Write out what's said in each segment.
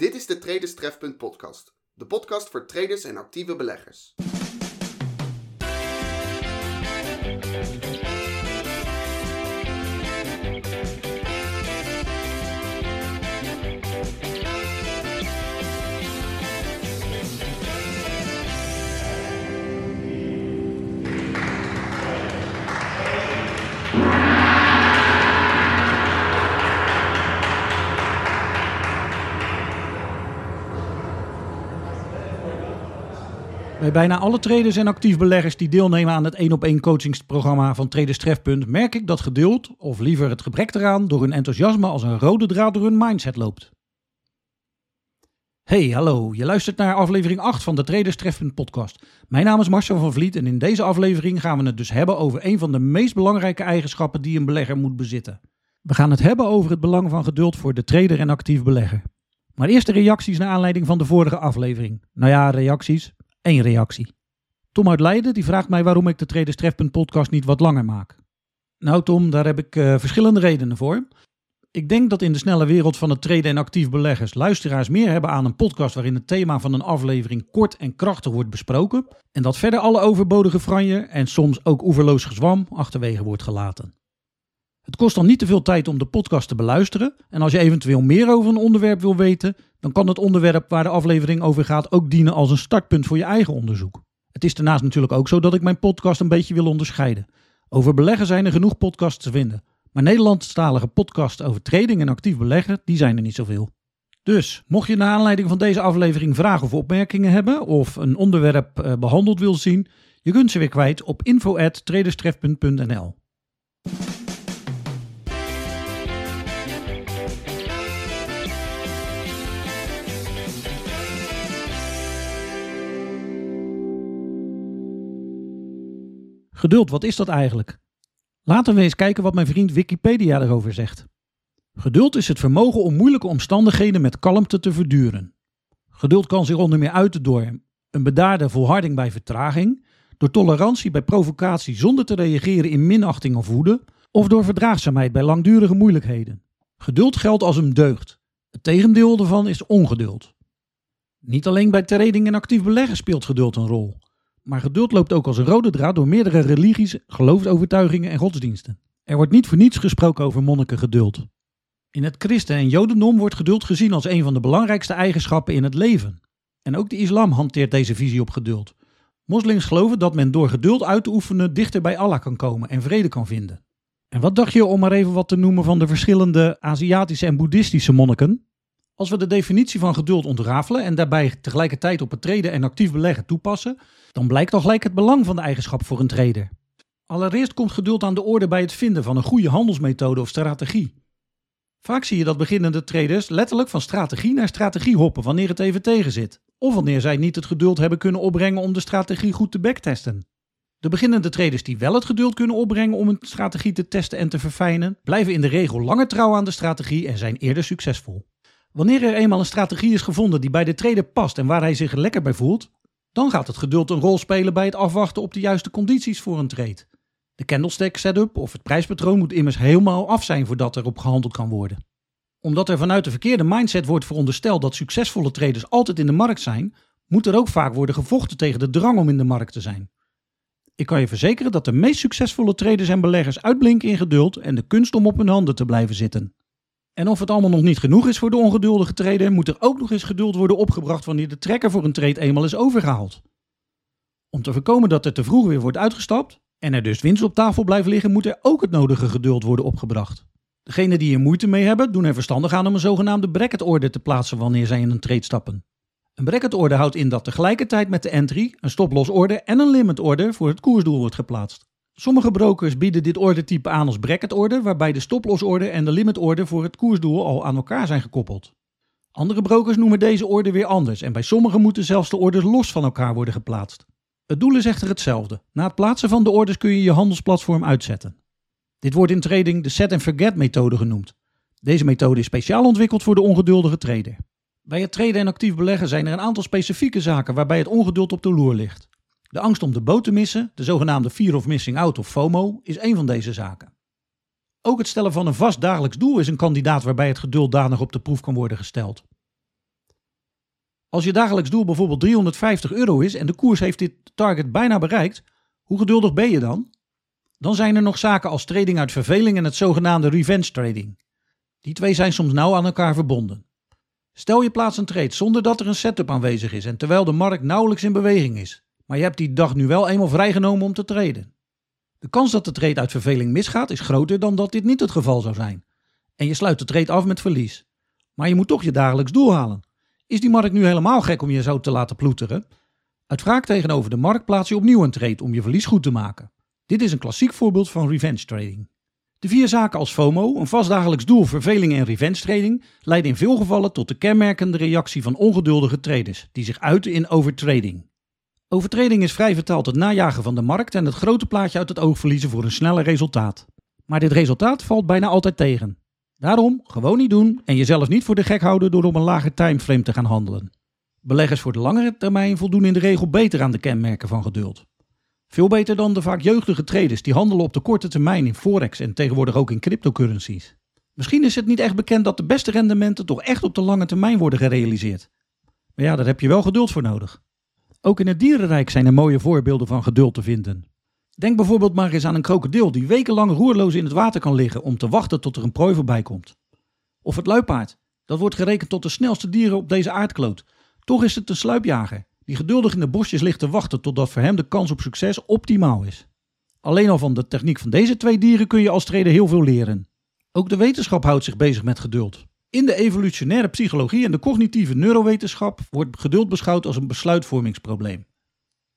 Dit is de Traders Trefpunt podcast. De podcast voor traders en actieve beleggers. Bij bijna alle traders en actief beleggers die deelnemen aan het 1 op 1 coachingsprogramma van Traders Trefpunt merk ik dat geduld, of liever het gebrek eraan, door hun enthousiasme als een rode draad door hun mindset loopt. Hey, hallo, je luistert naar aflevering 8 van de Traders Trefpunt podcast. Mijn naam is Marcel van Vliet en in deze aflevering gaan we het dus hebben over een van de meest belangrijke eigenschappen die een belegger moet bezitten. We gaan het hebben over het belang van geduld voor de trader en actief belegger. Maar eerst de reacties naar aanleiding van de vorige aflevering. Nou ja, reacties. Eén reactie. Tom uit Leiden die vraagt mij waarom ik de Traders Trefpunt podcast niet wat langer maak. Nou Tom, daar heb ik eh, verschillende redenen voor. Ik denk dat in de snelle wereld van het traden en actief beleggers luisteraars meer hebben aan een podcast waarin het thema van een aflevering kort en krachtig wordt besproken en dat verder alle overbodige franje en soms ook oeverloos gezwam achterwege wordt gelaten. Het kost dan niet te veel tijd om de podcast te beluisteren en als je eventueel meer over een onderwerp wil weten, dan kan het onderwerp waar de aflevering over gaat ook dienen als een startpunt voor je eigen onderzoek. Het is daarnaast natuurlijk ook zo dat ik mijn podcast een beetje wil onderscheiden. Over beleggen zijn er genoeg podcasts te vinden, maar Nederlandstalige podcasts over trading en actief beleggen, die zijn er niet zoveel. Dus, mocht je naar aanleiding van deze aflevering vragen of opmerkingen hebben of een onderwerp eh, behandeld wil zien, je kunt ze weer kwijt op info@traderstref.nl. Geduld, wat is dat eigenlijk? Laten we eens kijken wat mijn vriend Wikipedia erover zegt. Geduld is het vermogen om moeilijke omstandigheden met kalmte te verduren. Geduld kan zich onder meer uiten door een bedaarde volharding bij vertraging, door tolerantie bij provocatie zonder te reageren in minachting of woede, of door verdraagzaamheid bij langdurige moeilijkheden. Geduld geldt als een deugd. Het tegendeel ervan is ongeduld. Niet alleen bij trading en actief beleggen speelt geduld een rol. Maar geduld loopt ook als een rode draad door meerdere religies, geloofsovertuigingen en godsdiensten. Er wordt niet voor niets gesproken over monnikengeduld. In het christen- en jodendom wordt geduld gezien als een van de belangrijkste eigenschappen in het leven. En ook de islam hanteert deze visie op geduld. Moslims geloven dat men door geduld uit te oefenen dichter bij Allah kan komen en vrede kan vinden. En wat dacht je om maar even wat te noemen van de verschillende Aziatische en Boeddhistische monniken? Als we de definitie van geduld ontrafelen en daarbij tegelijkertijd op het treden en actief beleggen toepassen, dan blijkt al gelijk het belang van de eigenschap voor een trader. Allereerst komt geduld aan de orde bij het vinden van een goede handelsmethode of strategie. Vaak zie je dat beginnende traders letterlijk van strategie naar strategie hoppen wanneer het even tegen zit, of wanneer zij niet het geduld hebben kunnen opbrengen om de strategie goed te backtesten. De beginnende traders die wel het geduld kunnen opbrengen om een strategie te testen en te verfijnen, blijven in de regel langer trouw aan de strategie en zijn eerder succesvol. Wanneer er eenmaal een strategie is gevonden die bij de trader past en waar hij zich er lekker bij voelt, dan gaat het geduld een rol spelen bij het afwachten op de juiste condities voor een trade. De candlestick setup of het prijspatroon moet immers helemaal af zijn voordat er op gehandeld kan worden. Omdat er vanuit de verkeerde mindset wordt verondersteld dat succesvolle traders altijd in de markt zijn, moet er ook vaak worden gevochten tegen de drang om in de markt te zijn. Ik kan je verzekeren dat de meest succesvolle traders en beleggers uitblinken in geduld en de kunst om op hun handen te blijven zitten. En of het allemaal nog niet genoeg is voor de ongeduldige trader, moet er ook nog eens geduld worden opgebracht wanneer de trekker voor een trade eenmaal is overgehaald. Om te voorkomen dat er te vroeg weer wordt uitgestapt en er dus winst op tafel blijft liggen, moet er ook het nodige geduld worden opgebracht. Degenen die hier moeite mee hebben, doen er verstandig aan om een zogenaamde bracket order te plaatsen wanneer zij in een trade stappen. Een bracket order houdt in dat tegelijkertijd met de entry een stop-loss order en een limit order voor het koersdoel wordt geplaatst. Sommige brokers bieden dit ordertype aan als bracket order, waarbij de stop-loss order en de limit order voor het koersdoel al aan elkaar zijn gekoppeld. Andere brokers noemen deze order weer anders en bij sommigen moeten zelfs de orders los van elkaar worden geplaatst. Het doel is echter hetzelfde. Na het plaatsen van de orders kun je je handelsplatform uitzetten. Dit wordt in trading de set-and-forget methode genoemd. Deze methode is speciaal ontwikkeld voor de ongeduldige trader. Bij het traden en actief beleggen zijn er een aantal specifieke zaken waarbij het ongeduld op de loer ligt. De angst om de boot te missen, de zogenaamde fear of missing out of FOMO, is een van deze zaken. Ook het stellen van een vast dagelijks doel is een kandidaat waarbij het geduld danig op de proef kan worden gesteld. Als je dagelijks doel bijvoorbeeld 350 euro is en de koers heeft dit target bijna bereikt, hoe geduldig ben je dan? Dan zijn er nog zaken als trading uit verveling en het zogenaamde revenge trading. Die twee zijn soms nauw aan elkaar verbonden. Stel je plaats een trade zonder dat er een setup aanwezig is en terwijl de markt nauwelijks in beweging is, maar je hebt die dag nu wel eenmaal vrijgenomen om te traden. De kans dat de trade uit verveling misgaat is groter dan dat dit niet het geval zou zijn. En je sluit de trade af met verlies. Maar je moet toch je dagelijks doel halen. Is die markt nu helemaal gek om je zo te laten ploeteren? Uit wraak tegenover de markt plaats je opnieuw een trade om je verlies goed te maken. Dit is een klassiek voorbeeld van revenge trading. De vier zaken als FOMO, een vast dagelijks doel, verveling en revenge trading, leiden in veel gevallen tot de kenmerkende reactie van ongeduldige traders, die zich uiten in overtrading. Overtrading is vrij vertaald het najagen van de markt en het grote plaatje uit het oog verliezen voor een sneller resultaat. Maar dit resultaat valt bijna altijd tegen. Daarom gewoon niet doen en jezelf niet voor de gek houden door op een lager timeframe te gaan handelen. Beleggers voor de langere termijn voldoen in de regel beter aan de kenmerken van geduld. Veel beter dan de vaak jeugdige traders die handelen op de korte termijn in forex en tegenwoordig ook in cryptocurrencies. Misschien is het niet echt bekend dat de beste rendementen toch echt op de lange termijn worden gerealiseerd. Maar ja, daar heb je wel geduld voor nodig. Ook in het dierenrijk zijn er mooie voorbeelden van geduld te vinden. Denk bijvoorbeeld maar eens aan een krokodil die wekenlang roerloos in het water kan liggen om te wachten tot er een prooi voorbij komt. Of het luipaard, dat wordt gerekend tot de snelste dieren op deze aardkloot. Toch is het een sluipjager die geduldig in de bosjes ligt te wachten totdat voor hem de kans op succes optimaal is. Alleen al van de techniek van deze twee dieren kun je als trader heel veel leren. Ook de wetenschap houdt zich bezig met geduld. In de evolutionaire psychologie en de cognitieve neurowetenschap wordt geduld beschouwd als een besluitvormingsprobleem.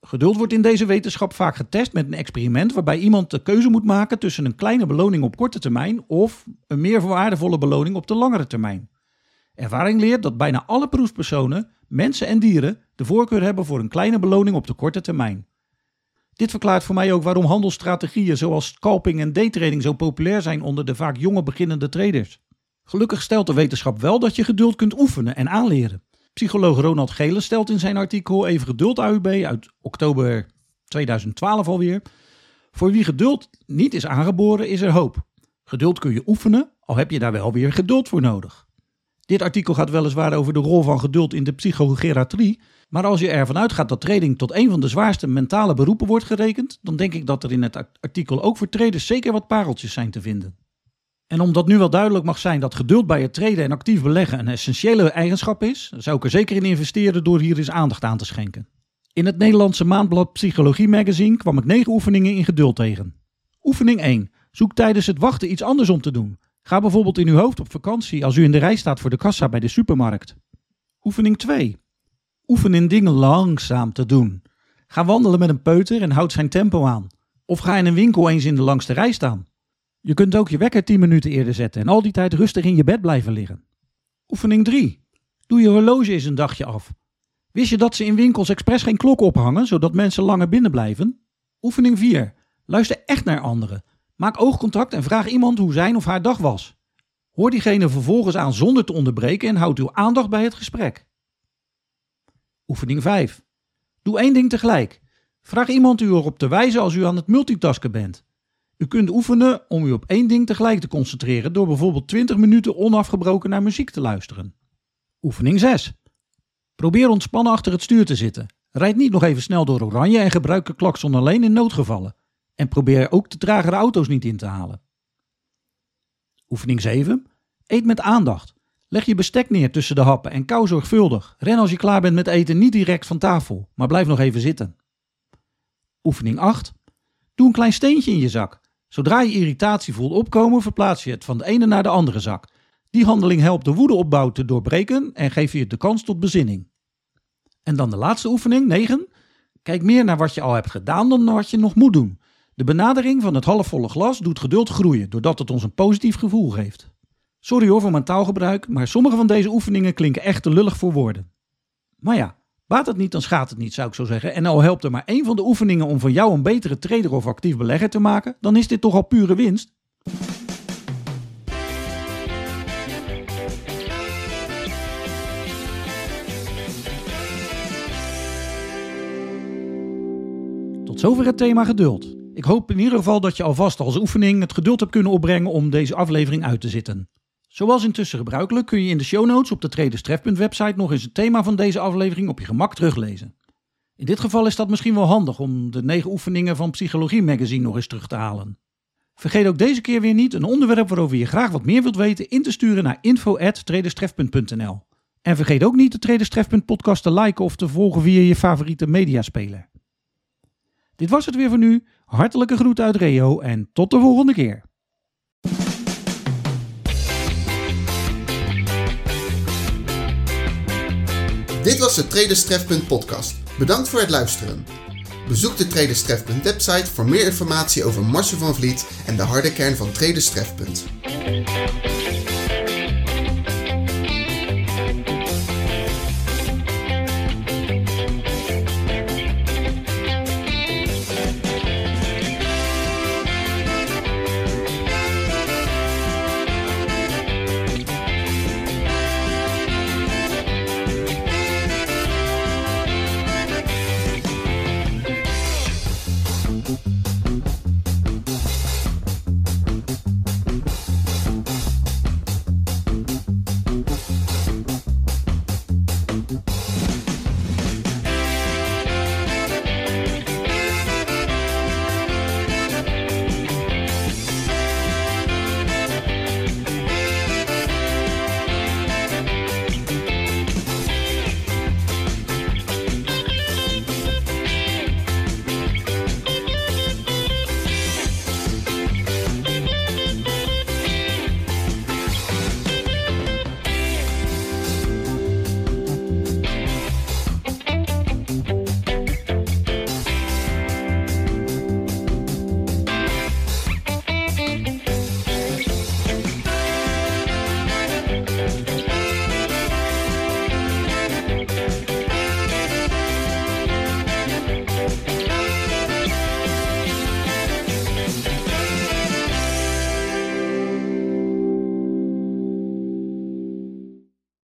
Geduld wordt in deze wetenschap vaak getest met een experiment waarbij iemand de keuze moet maken tussen een kleine beloning op korte termijn of een meer waardevolle beloning op de langere termijn. Ervaring leert dat bijna alle proefpersonen, mensen en dieren, de voorkeur hebben voor een kleine beloning op de korte termijn. Dit verklaart voor mij ook waarom handelsstrategieën zoals scalping en daytrading zo populair zijn onder de vaak jonge beginnende traders. Gelukkig stelt de wetenschap wel dat je geduld kunt oefenen en aanleren. Psycholoog Ronald Gele stelt in zijn artikel Even Geduld AUB uit oktober 2012 alweer. Voor wie geduld niet is aangeboren, is er hoop. Geduld kun je oefenen, al heb je daar wel weer geduld voor nodig. Dit artikel gaat weliswaar over de rol van geduld in de psychogeriatrie, maar als je ervan uitgaat dat trading tot een van de zwaarste mentale beroepen wordt gerekend, dan denk ik dat er in het artikel ook voor traders zeker wat pareltjes zijn te vinden. En omdat nu wel duidelijk mag zijn dat geduld bij het traden en actief beleggen een essentiële eigenschap is, zou ik er zeker in investeren door hier eens aandacht aan te schenken. In het Nederlandse maandblad Psychologie Magazine kwam ik negen oefeningen in geduld tegen. Oefening 1. Zoek tijdens het wachten iets anders om te doen. Ga bijvoorbeeld in uw hoofd op vakantie als u in de rij staat voor de kassa bij de supermarkt. Oefening 2. Oefen in dingen langzaam te doen. Ga wandelen met een peuter en houd zijn tempo aan. Of ga in een winkel eens in de langste rij staan. Je kunt ook je wekker 10 minuten eerder zetten en al die tijd rustig in je bed blijven liggen. Oefening 3. Doe je horloge eens een dagje af. Wist je dat ze in winkels expres geen klok ophangen, zodat mensen langer binnen blijven? Oefening 4. Luister echt naar anderen. Maak oogcontact en vraag iemand hoe zijn of haar dag was. Hoor diegene vervolgens aan zonder te onderbreken en houd uw aandacht bij het gesprek. Oefening 5. Doe één ding tegelijk. Vraag iemand u erop te wijzen als u aan het multitasken bent. U kunt oefenen om u op één ding tegelijk te concentreren door bijvoorbeeld 20 minuten onafgebroken naar muziek te luisteren. Oefening 6. Probeer ontspannen achter het stuur te zitten. Rijd niet nog even snel door oranje en gebruik de klakson alleen in noodgevallen. En probeer ook de tragere auto's niet in te halen. Oefening 7. Eet met aandacht. Leg je bestek neer tussen de happen en kou zorgvuldig. Ren als je klaar bent met eten niet direct van tafel, maar blijf nog even zitten. Oefening 8. Doe een klein steentje in je zak. Zodra je irritatie voelt opkomen, verplaats je het van de ene naar de andere zak. Die handeling helpt de woedeopbouw te doorbreken en geeft je de kans tot bezinning. En dan de laatste oefening, 9. Kijk meer naar wat je al hebt gedaan dan naar wat je nog moet doen. De benadering van het halfvolle glas doet geduld groeien, doordat het ons een positief gevoel geeft. Sorry hoor voor mijn taalgebruik, maar sommige van deze oefeningen klinken echt te lullig voor woorden. Maar ja, baat het niet, dan schaadt het niet, zou ik zo zeggen. En al helpt er maar één van de oefeningen om van jou een betere trader of actief belegger te maken, dan is dit toch al pure winst. Tot zover het thema geduld. Ik hoop in ieder geval dat je alvast als oefening het geduld hebt kunnen opbrengen om deze aflevering uit te zitten. Zoals intussen gebruikelijk kun je in de show notes op de Traders Trefpunt website nog eens het thema van deze aflevering op je gemak teruglezen. In dit geval is dat misschien wel handig om de negen oefeningen van Psychologie Magazine nog eens terug te halen. Vergeet ook deze keer weer niet een onderwerp waarover je graag wat meer wilt weten in te sturen naar info@traderstrefpunt.nl. En vergeet ook niet de Traders Trefpunt podcast te liken of te volgen via je favoriete mediaspeler. Dit was het weer voor nu. Hartelijke groeten uit Reo en tot de volgende keer. Dit was de Traders Trefpunt podcast. Bedankt voor het luisteren. Bezoek de Traders Trefpunt website voor meer informatie over Marcel van Vliet en de harde kern van Traders Trefpunt.